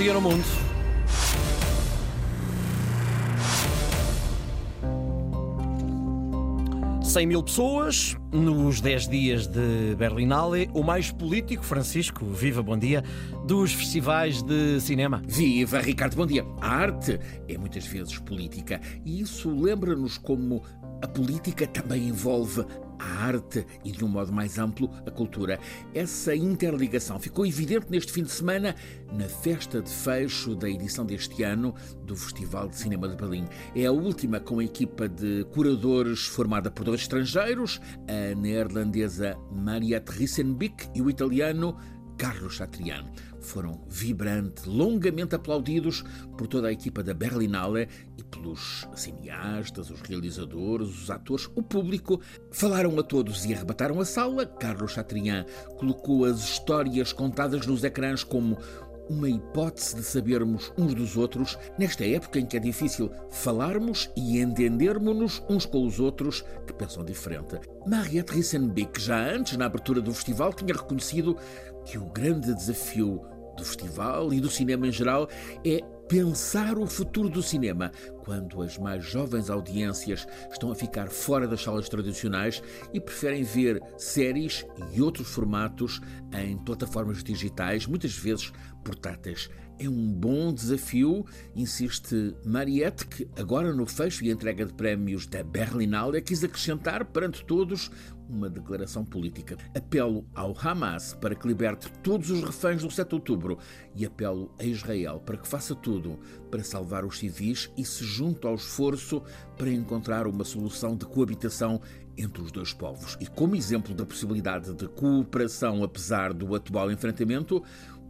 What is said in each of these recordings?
dia no mundo. Cem mil pessoas nos 10 dias de Berlinale, o mais político, Francisco, viva, bom dia, dos festivais de cinema. Viva, Ricardo, bom dia. A arte é muitas vezes política e isso lembra-nos como a política também envolve arte e, de um modo mais amplo, a cultura. Essa interligação ficou evidente neste fim de semana na festa de fecho da edição deste ano do Festival de Cinema de Berlim. É a última com a equipa de curadores formada por dois estrangeiros, a neerlandesa Mariette Rissenbeek e o italiano Carlos Chatrian. Foram vibrante, longamente aplaudidos por toda a equipa da Berlinale e pelos cineastas, os realizadores, os atores, o público. Falaram a todos e arrebataram a sala. Carlos Chatrian colocou as histórias contadas nos ecrãs como uma hipótese de sabermos uns dos outros nesta época em que é difícil falarmos e entendermos-nos uns com os outros que pensam diferente. Mariette Rissenbeck, já antes, na abertura do festival, tinha reconhecido que o grande desafio do festival e do cinema em geral é pensar o futuro do cinema, quando as mais jovens audiências estão a ficar fora das salas tradicionais e preferem ver séries e outros formatos em plataformas digitais, muitas vezes portáteis. É um bom desafio, insiste Mariette, que agora no fecho e entrega de prémios da Berlinale quis acrescentar perante todos uma declaração política. Apelo ao Hamas para que liberte todos os reféns do 7 de outubro e apelo a Israel para que faça tudo para salvar os civis e se junte ao esforço para encontrar uma solução de coabitação entre os dois povos. E como exemplo da possibilidade de cooperação apesar do atual enfrentamento,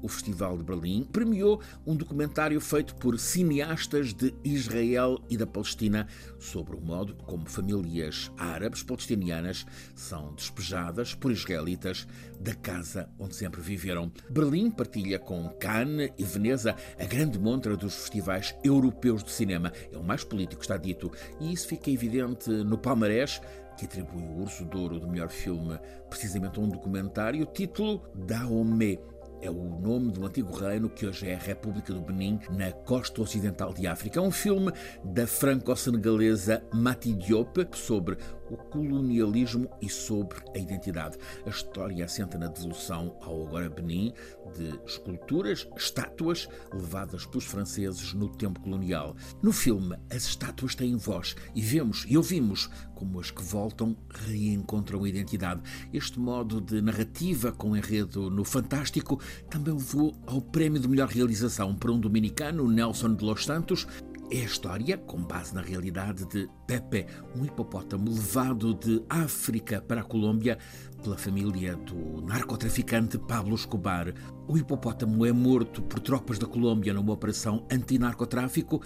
o Festival de Berlim premiou um documentário feito por cineastas de Israel e da Palestina sobre o modo como famílias árabes palestinianas são despejadas por israelitas da casa onde sempre viveram. Berlim partilha com Cannes e Veneza a grande montra dos festivais europeus de cinema. É o mais político, está dito, e isso fica evidente no palmarés que atribui o Urso de Ouro do melhor filme precisamente a um documentário, título Daomé é o nome do antigo reino que hoje é a República do Benin, na costa ocidental de África. É um filme da franco-senegalesa Mati Diop sobre o colonialismo e sobre a identidade. A história assenta na devolução ao agora Benin de esculturas, estátuas levadas pelos franceses no tempo colonial. No filme, as estátuas têm voz e vemos e ouvimos como as que voltam reencontram identidade. Este modo de narrativa com enredo no fantástico também levou ao prémio de melhor realização para um dominicano, Nelson de Los Santos, é a história, com base na realidade, de Pepe, um hipopótamo levado de África para a Colômbia pela família do narcotraficante Pablo Escobar. O hipopótamo é morto por tropas da Colômbia numa operação antinarcotráfico.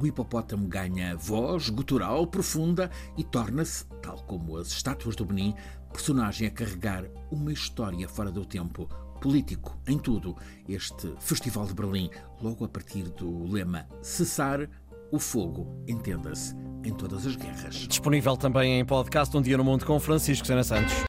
O hipopótamo ganha voz gutural profunda e torna-se, tal como as estátuas do Benin, personagem a carregar uma história fora do tempo político em tudo. Este Festival de Berlim, logo a partir do lema Cessar o fogo, entenda-se, em todas as guerras. Disponível também em podcast Um Dia no Mundo com Francisco Sena Santos.